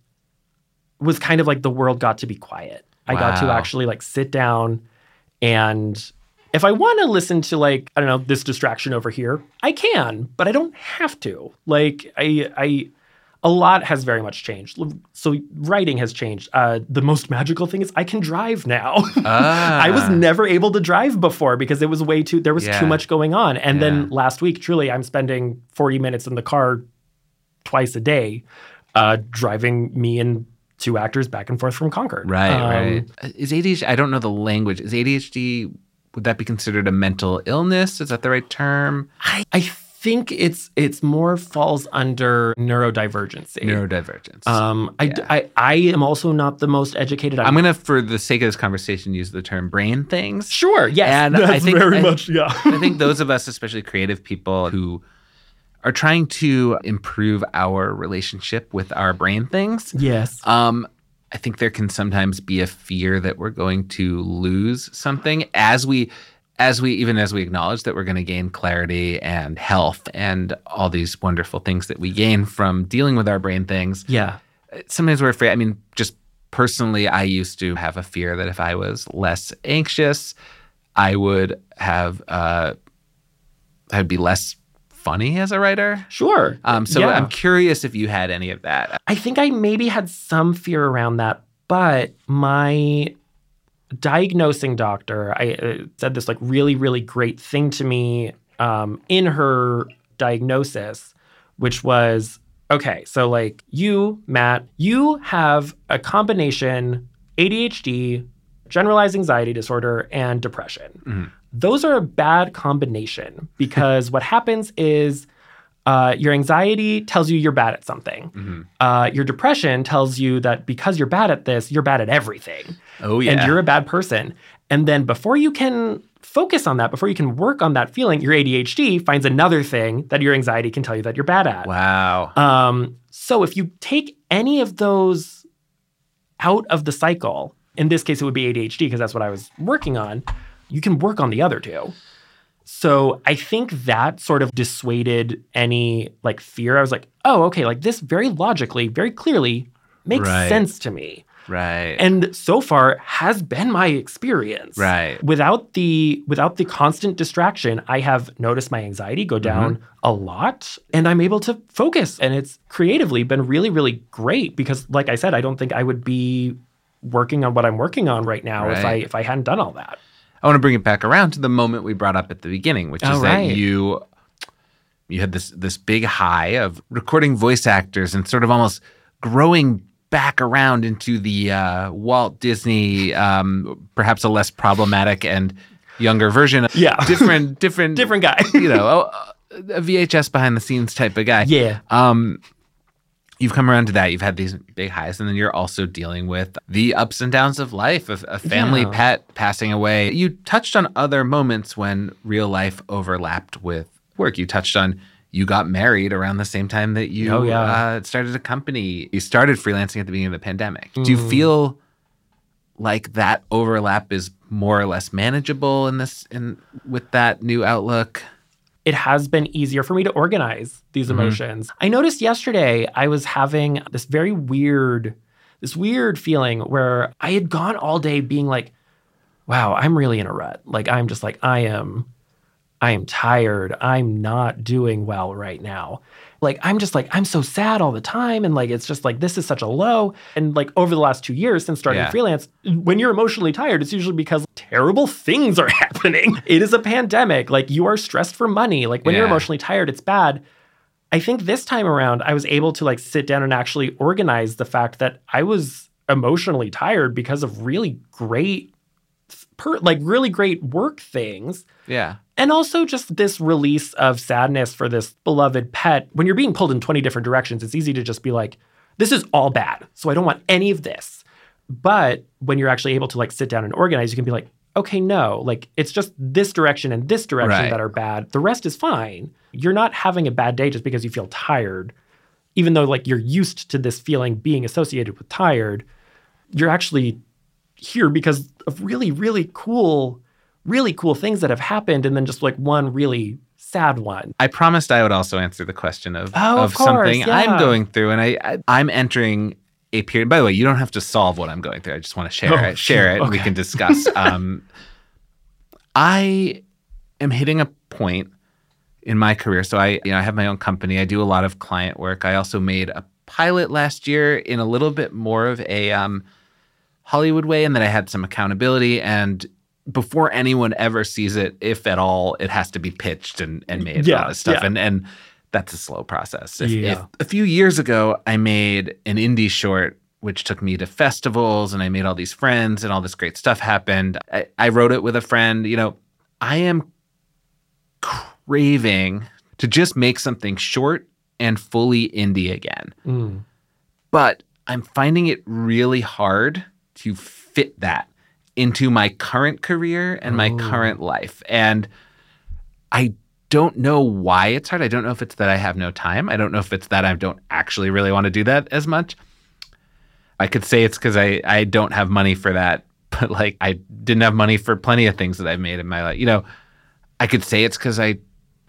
Speaker 2: was kind of like the world got to be quiet. I got to actually like sit down and if I want to listen to like I don't know this distraction over here, I can, but I don't have to. Like I I a lot has very much changed. So writing has changed. Uh, the most magical thing is I can drive now. I was
Speaker 1: Ah.
Speaker 2: never able to drive before because it was way too there was
Speaker 1: Yeah.
Speaker 2: too much going on. And
Speaker 1: Yeah.
Speaker 2: then last week, truly, I'm spending 40 minutes in the car twice a day, uh, driving me and two actors back and forth from Concord.
Speaker 1: Right,
Speaker 2: Um,
Speaker 1: right. Is ADHD? I don't know the language. Is ADHD? Would that be considered a mental illness? Is that the right term?
Speaker 2: I, I think it's it's more falls under neurodivergency.
Speaker 1: Neurodivergence.
Speaker 2: um, I,
Speaker 1: yeah.
Speaker 2: I, I am also not the most educated.
Speaker 1: I'm gonna, for the sake of this conversation, use the term brain things.
Speaker 2: sure. Yes,
Speaker 1: And
Speaker 2: that's
Speaker 1: I think-
Speaker 2: very
Speaker 1: I-
Speaker 2: much yeah.
Speaker 1: I think those of us, especially creative people, who are trying to improve our relationship with our brain things,
Speaker 2: yes.
Speaker 1: um, I think there can sometimes be a fear that we're going to lose something as we as we even as we acknowledge that we're going to gain clarity and health and all these wonderful things that we gain from dealing with our brain things
Speaker 2: Yeah.
Speaker 1: sometimes we're afraid i mean just personally i used to have a fear that if i was less anxious i would have uh i'd be less funny as a writer
Speaker 2: Sure.
Speaker 1: um so
Speaker 2: Yeah.
Speaker 1: i'm curious if you had any of that
Speaker 2: I think I maybe had some fear around that, but my diagnosing doctor, I uh, said this like really, really great thing to me um, in her diagnosis, which was okay, so like you, Matt, you have a combination ADHD, generalized anxiety disorder, and depression. Those are a bad combination because what happens is uh, your anxiety tells you you're bad at something. Uh, your depression tells you that because you're bad at this, you're bad at everything
Speaker 1: Oh yeah.
Speaker 2: and you're a bad person. And then before you can focus on that, before you can work on that feeling, your ADHD finds another thing that your anxiety can tell you that you're bad at.
Speaker 1: wow.
Speaker 2: Um, so if you take any of those out of the cycle, in this case it would be ADHD because that's what I was working on, you can work on the other two. So I think that sort of dissuaded any like fear. I was like, oh, okay, like this very logically, very clearly makes
Speaker 1: Right.
Speaker 2: sense to me
Speaker 1: right.
Speaker 2: and so far has been my experience
Speaker 1: Right.
Speaker 2: without the without the constant distraction i have noticed my anxiety go down
Speaker 1: Mm-hmm.
Speaker 2: a lot and i'm able to focus and it's creatively been really really great because like i said i don't think i would be working on what i'm working on right now if i if i hadn't done all that
Speaker 1: I want to bring it back around to the moment we brought up at the beginning, which is
Speaker 2: Oh,
Speaker 1: that you you had this this big high of recording voice actors and sort of almost growing back around into the uh, Walt Disney, um, perhaps a less problematic and younger version. Of
Speaker 2: Yeah.
Speaker 1: different, different,
Speaker 2: different guy
Speaker 1: You know, a, a VHS behind the scenes type of guy.
Speaker 2: yeah
Speaker 1: Um, you've come around to that. You've had these big highs, and then you're also dealing with the ups and downs of life, of a family
Speaker 2: Yeah.
Speaker 1: pet passing away. You touched on other moments when real life overlapped with work. You touched on you got married around the same time that you
Speaker 2: Oh, yeah.
Speaker 1: uh, started a company. You started freelancing at the beginning of the pandemic. Do you
Speaker 2: Mm.
Speaker 1: feel like that overlap is more or less manageable in this in with that new outlook?
Speaker 2: It has been easier for me to organize these
Speaker 1: Mhm.
Speaker 2: emotions. I noticed yesterday I was having this very weird, this weird feeling where I had gone all day being like, wow, I'm really in a rut. Like I'm just like, I am, I am tired. I'm not doing well right now. Like I'm just like, I'm so sad all the time. And like it's just like this is such a low. And like over the last two years since starting
Speaker 1: Yeah.
Speaker 2: freelance, when you're emotionally tired, it's usually because terrible things are happening. It is a pandemic. Like you are stressed for money. Like when you're emotionally tired, it's bad. I think this time around, I was able to like sit down and actually organize the fact that I was emotionally tired because of really great, per, like really great work things.
Speaker 1: Yeah.
Speaker 2: And also just this release of sadness for this beloved pet. When you're being pulled in 20 different directions, it's easy to just be like, this is all bad. So I don't want any of this. But when you're actually able to like sit down and organize, you can be like, okay, no, like it's just this direction and this direction
Speaker 1: Right.
Speaker 2: that are bad. The rest is fine. You're not having a bad day just because you feel tired, even though like you're used to this feeling being associated with tired. You're actually here because of really, really cool, really cool things that have happened, and then just like one really sad one.
Speaker 1: I promised I would also answer the question of,
Speaker 2: Oh,
Speaker 1: of
Speaker 2: of course,
Speaker 1: something
Speaker 2: yeah.
Speaker 1: I'm going through, and I, I I'm entering a period. By the way, you don't have to solve what I'm going through. I just want to share
Speaker 2: Oh,
Speaker 1: it, share it, and we can discuss. Um, I am hitting a point in my career. So I, you know, I have my own company. I do a lot of client work. I also made a pilot last year in a little bit more of a um, Hollywood way, and that I had some accountability. And before anyone ever sees it, if at all, it has to be pitched and, and made
Speaker 2: Yeah,
Speaker 1: all this stuff.
Speaker 2: yeah.
Speaker 1: And and that's a slow process. If,
Speaker 2: Yeah.
Speaker 1: if a few years ago I made an indie short which took me to festivals and I made all these friends and all this great stuff happened. I, I wrote it with a friend. You know, I am craving to just make something short and fully indie again.
Speaker 2: Mm.
Speaker 1: But I'm finding it really hard to fit that into my current career and my
Speaker 2: Oh.
Speaker 1: current life. And I don't know why it's hard. I don't know if it's that I have no time. I don't know if it's that I don't actually really want to do that as much. I could say it's because I, I don't have money for that, but like I didn't have money for plenty of things that I've made in my life. You know, I could say it's because I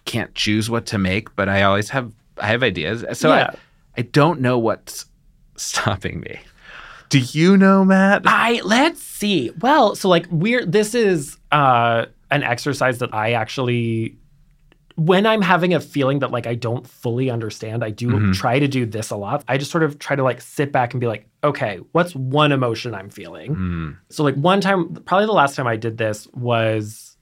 Speaker 1: can't choose what to make, but I always have I have ideas. So
Speaker 2: Yeah.
Speaker 1: I, I don't know what's stopping me. Do you know, Matt?
Speaker 2: I let's see. Well, so like we're this is uh an exercise that I actually when I'm having a feeling that like I don't fully understand, I do
Speaker 1: Mhm.
Speaker 2: try to do this a lot. I just sort of try to like sit back and be like, okay, what's one emotion I'm feeling?
Speaker 1: Mm,
Speaker 2: So like one time, probably the last time I did this was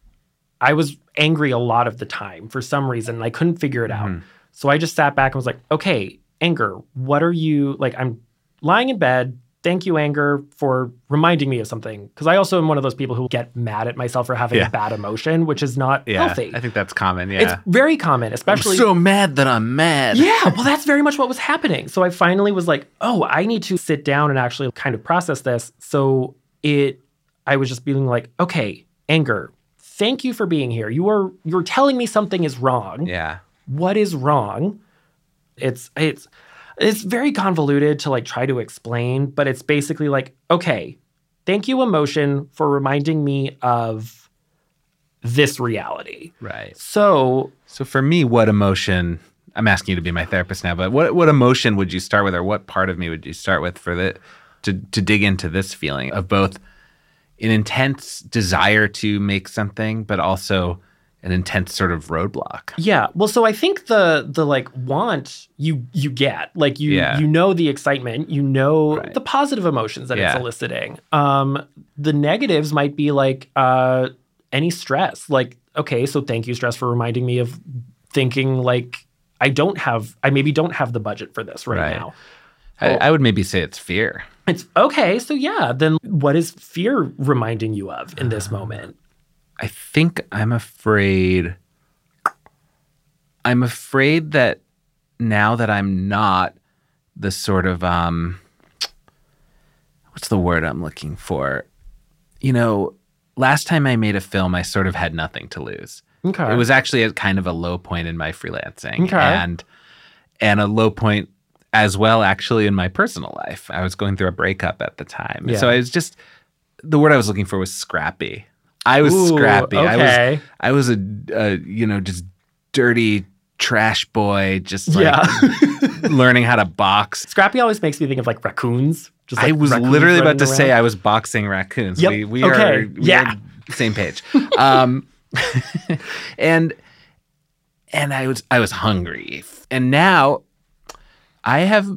Speaker 2: I was angry a lot of the time for some reason. And I couldn't figure it out.
Speaker 1: Mhm.
Speaker 2: So I just sat back and was like, okay, Anger, what are you like? I'm lying in bed. Thank you, Anger, for reminding me of something. Because I also am one of those people who get mad at myself for having
Speaker 1: Yeah.
Speaker 2: a bad emotion, which is not
Speaker 1: Yeah,
Speaker 2: healthy.
Speaker 1: I think that's common. Yeah.
Speaker 2: It's very common, especially.
Speaker 1: I'm so mad that I'm mad.
Speaker 2: yeah, well, that's very much what was happening. So I finally was like, oh, I need to sit down and actually kind of process this. So it, I was just being like, okay, anger. Thank you for being here. You are you're telling me something is wrong.
Speaker 1: Yeah.
Speaker 2: What is wrong? It's it's it's very convoluted to like try to explain, but it's basically like, okay, thank you, emotion, for reminding me of this reality.
Speaker 1: Right.
Speaker 2: So
Speaker 1: So for me, what emotion? I'm asking you to be my therapist now, but what what emotion would you start with, or what part of me would you start with for the to to dig into this feeling of both an intense desire to make something, but also an intense sort of roadblock.
Speaker 2: Yeah. Well, so I think the the like want you you get like you
Speaker 1: Yeah.
Speaker 2: you know the excitement, you know
Speaker 1: Right.
Speaker 2: the positive emotions that it's eliciting. Um, the negatives might be like uh any stress. Like okay, so thank you stress for reminding me of thinking like I don't have I maybe don't have the budget for this right,
Speaker 1: Right.
Speaker 2: now.
Speaker 1: I, I would maybe say it's fear.
Speaker 2: It's okay. So yeah, then what is fear reminding you of in this moment?
Speaker 1: I think I'm afraid. I'm afraid that now that I'm not the sort of um, what's the word I'm looking for? You know, last time I made a film, I sort of had nothing to lose.
Speaker 2: Okay.
Speaker 1: It was actually a kind of a low point in my freelancing,
Speaker 2: Okay.
Speaker 1: and and a low point as well, actually, in my personal life. I was going through a breakup at the time,
Speaker 2: Yeah.
Speaker 1: so I was just the word I was looking for was scrappy. I was
Speaker 2: Ooh,
Speaker 1: scrappy. I
Speaker 2: okay.
Speaker 1: was I was a, a you know just dirty trash boy, just like
Speaker 2: yeah.
Speaker 1: learning how to box.
Speaker 2: Scrappy always makes me think of like raccoons. Just like
Speaker 1: I
Speaker 2: was
Speaker 1: literally about to say. I was boxing raccoons.
Speaker 2: Yep.
Speaker 1: We, we
Speaker 2: Okay.
Speaker 1: are we
Speaker 2: Yeah.
Speaker 1: are same page. um, and and I was I was hungry, and now I have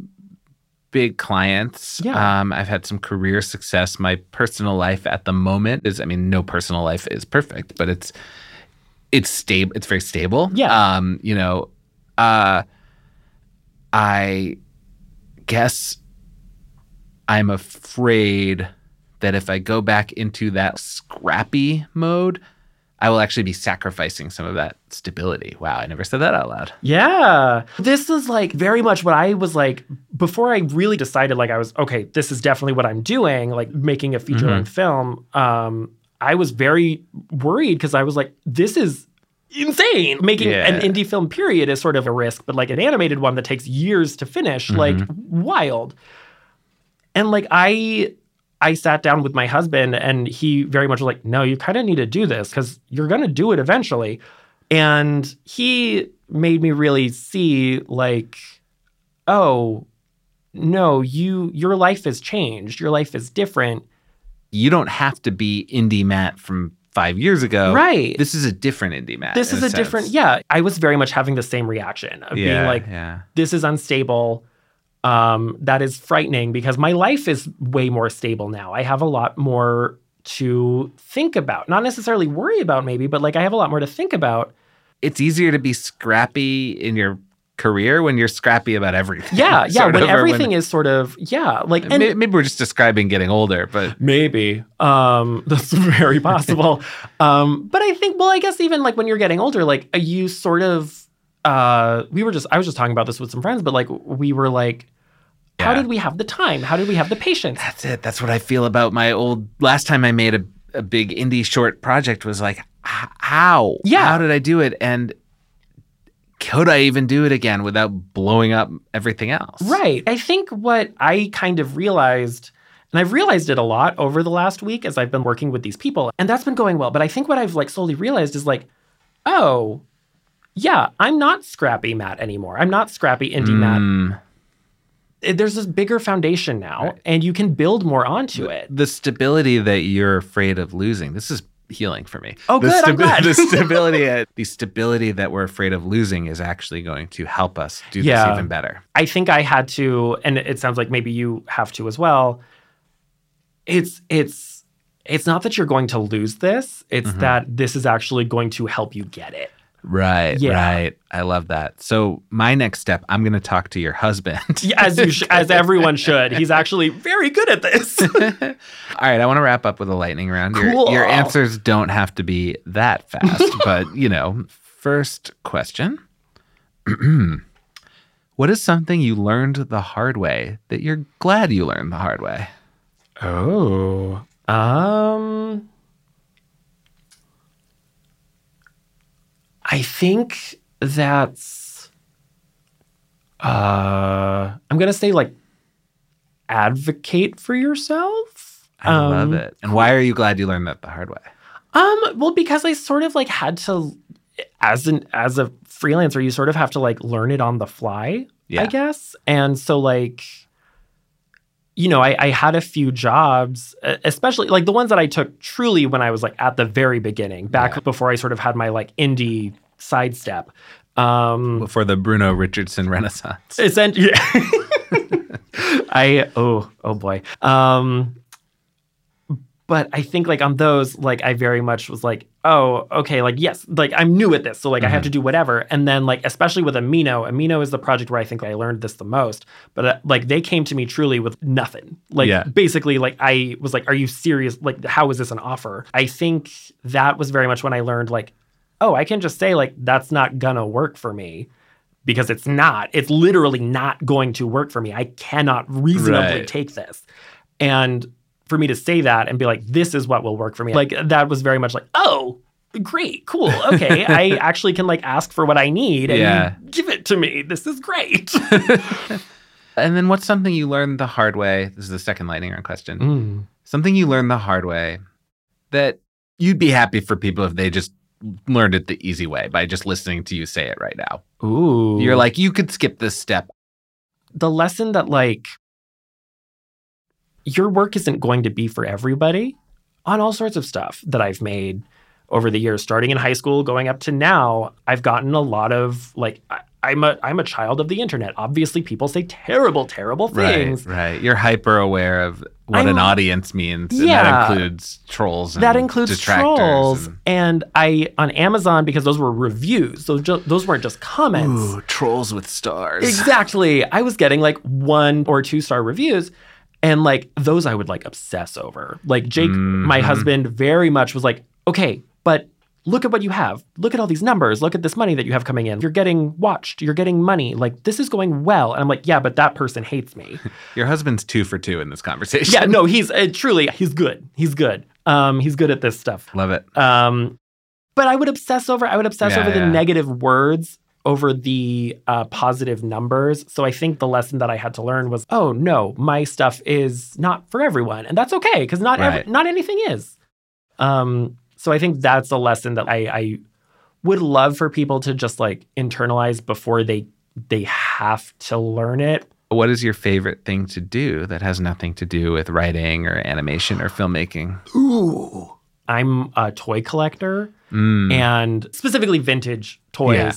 Speaker 1: big clients.
Speaker 2: Yeah.
Speaker 1: Um, I've had some career success. My personal life at the moment is I mean, no personal life is perfect, but it's it's stable. It's very stable.
Speaker 2: Yeah.
Speaker 1: Um, you know, uh, I guess I'm afraid that if I go back into that scrappy mode, I will actually be sacrificing some of that stability. Wow, I never said that out loud.
Speaker 2: Yeah. This is like very much what I was like before I really decided like I was okay, this is definitely what I'm doing, like making a feature length film. Um I was very worried because I was like this is insane. Making an indie film period is sort of a risk, but like an animated one that takes years to finish, like wild. And like I I sat down with my husband and he very much was like, no, you kind of need to do this because you're going to do it eventually. And he made me really see like, oh, no, you your life has changed. Your life is different.
Speaker 1: You don't have to be indie Matt from five years ago.
Speaker 2: Right.
Speaker 1: This is a different indie Matt.
Speaker 2: This is a different, yeah. I was very much having the same reaction of
Speaker 1: Yeah.
Speaker 2: being like,
Speaker 1: yeah.
Speaker 2: this is unstable. Um, that is frightening because my life is way more stable now. I have a lot more to think about, not necessarily worry about, maybe, but like I have a lot more to think about.
Speaker 1: It's easier to be scrappy in your career when you're scrappy about everything.
Speaker 2: Yeah, yeah. When everything is sort of, yeah, like, and
Speaker 1: May- maybe we're just describing getting older, but
Speaker 2: Maybe. Um, that's very possible. um, but I think, well, I guess even like when you're getting older, like you sort of, uh, we were just, I was just talking about this with some friends, but like we were like, how did we have the time? How did we have the patience?
Speaker 1: that's it. That's what I feel about my old. Last time I made a, a big indie short project was like, how?
Speaker 2: Yeah.
Speaker 1: How did I do it? And could I even do it again without blowing up everything else?
Speaker 2: Right. I think what I kind of realized, and I've realized it a lot over the last week as I've been working with these people, and that's been going well. But I think what I've like slowly realized is like, oh, yeah, I'm not scrappy Matt anymore. I'm not scrappy indie Matt.
Speaker 1: Mm,
Speaker 2: It- There's this bigger foundation now, and you can build more onto it.
Speaker 1: the stability that you're afraid of losing. This is healing for me.
Speaker 2: Oh,
Speaker 1: the
Speaker 2: good, I'm glad.
Speaker 1: the stability, the stability that we're afraid of losing is actually going to help us do
Speaker 2: Yeah.
Speaker 1: this even better.
Speaker 2: I think I had to, and it sounds like maybe you have to as well. It's it's it's not that you're going to lose this; it's
Speaker 1: Mm-hmm.
Speaker 2: that this is actually going to help you get it.
Speaker 1: Right,
Speaker 2: Yeah.
Speaker 1: right. I love that. So my next step, I'm going to talk to your husband.
Speaker 2: Yeah, as you sh- as everyone should. He's actually very good at this.
Speaker 1: All right, I want to wrap up with a lightning round. Your, your answers don't have to be that fast, but you know, first question. what is something you learned the hard way that you're glad you learned the hard way?
Speaker 2: Oh. Um I think that's uh I'm going to say like advocate for yourself.
Speaker 1: I love
Speaker 2: Um,
Speaker 1: it. And why are you glad you learned that the hard way?
Speaker 2: Um well because I sort of like had to as an as a freelancer you sort of have to like learn it on the fly,
Speaker 1: Yeah.
Speaker 2: I guess. And so like you know, I, I had a few jobs, especially like the ones that I took truly when I was like at the very beginning, back
Speaker 1: Yeah.
Speaker 2: before I sort of had my like indie sidestep. Um,
Speaker 1: For the Bruneau-Richardson Renaissance.
Speaker 2: essentially, I oh oh boy. Um, but I think like on those, like I very much was like, oh, okay, like yes, like I'm new at this, so like I have to do whatever. And then like especially with Amino, Amino is the project where I think I learned this the most. But uh, like they came to me truly with nothing. Like
Speaker 1: Yeah.
Speaker 2: basically, like I was like, are you serious? Like how is this an offer? I think that was very much when I learned like, oh, I can just say like that's not gonna work for me because it's not. It's literally not going to work for me. I cannot reasonably
Speaker 1: Right.
Speaker 2: take this. And for me to say that and be like, this is what will work for me, like that was very much like, oh, great, cool, okay. I actually can like ask for what I need and
Speaker 1: Yeah.
Speaker 2: give it to me. This is great.
Speaker 1: And then what's something you learned the hard way? This is the second lightning round question. Mm. Something you learned the hard way that you'd be happy for people if they just learned it the easy way by just listening to you say it right now.
Speaker 2: Ooh.
Speaker 1: You're like, you could skip this step.
Speaker 2: the lesson that like your work isn't going to be for everybody on all sorts of stuff that I've made over the years starting in high school going up to now I've gotten a lot of like I, I'm a I'm a child of the internet obviously people say terrible terrible things
Speaker 1: Right, right. You're hyper aware of what
Speaker 2: I'm-
Speaker 1: an audience means. And
Speaker 2: Yeah.
Speaker 1: that includes trolls and
Speaker 2: that includes trolls
Speaker 1: and-
Speaker 2: and I on Amazon because those were reviews those ju- those weren't just comments
Speaker 1: Ooh, trolls with stars.
Speaker 2: Exactly. I was getting like one or two star reviews. And like those I would like obsess over. Like Jake, my
Speaker 1: Mhm.
Speaker 2: husband, very much was like, okay, but look at what you have. Look at all these numbers. Look at this money that you have coming in. You're getting watched. You're getting money. Like this is going well. And I'm like, yeah, but that person hates me.
Speaker 1: Your husband's two for two in this conversation.
Speaker 2: yeah, no, he's uh, truly, he's good. He's good. Um, he's good at this stuff.
Speaker 1: Love it.
Speaker 2: Um, but I would obsess over I would obsess
Speaker 1: Yeah,
Speaker 2: over the negative words over the uh, positive numbers. So I think the lesson that I had to learn was, oh no, my stuff is not for everyone, and that's okay because not
Speaker 1: Right.
Speaker 2: every, not anything is. Um, so I think that's a lesson that I, I would love for people to just like internalize before they they have to learn it.
Speaker 1: What is your favorite thing to do that has nothing to do with writing or animation or filmmaking?
Speaker 2: Ooh. I'm a toy collector.
Speaker 1: Mm.
Speaker 2: and specifically vintage toys,
Speaker 1: Yeah.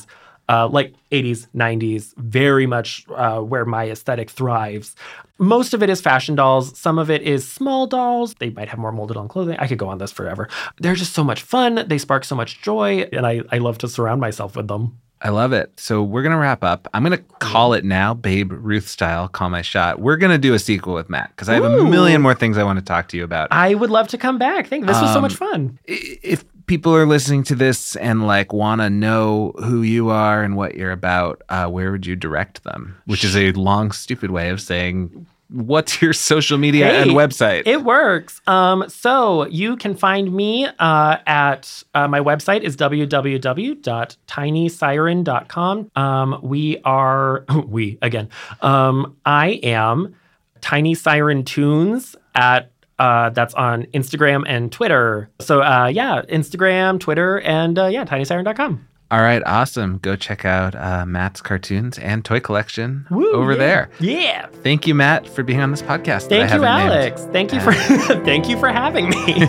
Speaker 2: Uh, like 80s, 90s, very much uh, where my aesthetic thrives. Most of it is fashion dolls. Some of it is small dolls. They might have more molded on clothing. I could go on this forever. They're just so much fun. They spark so much joy, and I, I love to surround myself with them.
Speaker 1: I love it. So we're gonna wrap up. I'm gonna call it now, Babe Ruth style. Call my shot. We're gonna do a sequel with Matt because I have a million more things I want to talk to you about.
Speaker 2: I would love to come back. Thank This was so
Speaker 1: Um,
Speaker 2: much fun.
Speaker 1: If people are listening to this and like want to know who you are and what you're about, uh, where would you direct them? Which is a long, stupid way of saying what's your social media and website.
Speaker 2: It works. Um, so you can find me uh, at uh, my website is www.tinysiren.com. Um, we are we again. Um, I am Tiny Siren Toons at uh, that's on Instagram and Twitter. So uh, yeah, Instagram, Twitter, and uh, yeah, tinysiren.com.
Speaker 1: All right, awesome. Go check out uh, Matt's cartoons and toy collection
Speaker 2: Woo,
Speaker 1: over
Speaker 2: yeah.
Speaker 1: there.
Speaker 2: Yeah.
Speaker 1: Thank you, Matt, for being on this podcast. that I
Speaker 2: Thank you,
Speaker 1: haven't named.
Speaker 2: Alex. Thank you for thank you for having me.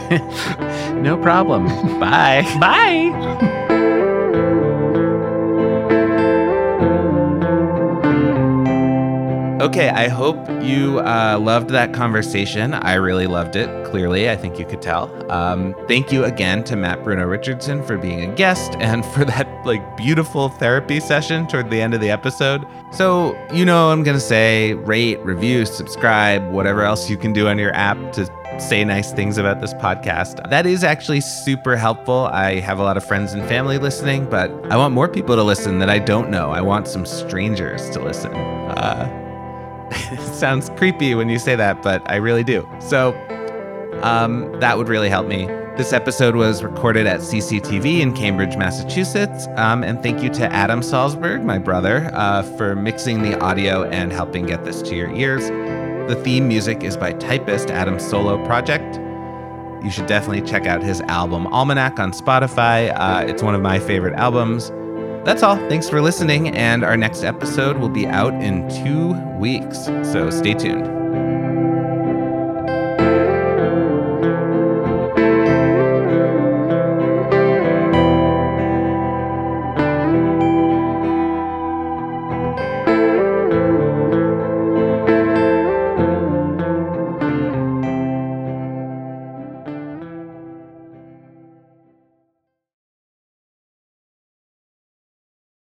Speaker 1: No problem. Bye.
Speaker 2: Bye.
Speaker 1: Okay, I hope you uh, loved that conversation. I really loved it. Clearly, I think you could tell. Um, thank you again to Matt Bruneau-Richardson for being a guest and for that like beautiful therapy session toward the end of the episode. So you know, I'm gonna say rate, review, subscribe, whatever else you can do on your app to say nice things about this podcast. That is actually super helpful. I have a lot of friends and family listening, but I want more people to listen that I don't know. I want some strangers to listen. Uh, it sounds creepy when you say that, but I really do. So um, that would really help me. This episode was recorded at CCTV in Cambridge, Massachusetts. Um, and thank you to Adam Salzberg, my brother, uh, for mixing the audio and helping get this to your ears. The theme music is by typist Adam's solo project. You should definitely check out his album Almanac on Spotify. Uh, it's one of my favorite albums. That's all. Thanks for listening, and our next episode will be out in two weeks, so stay tuned.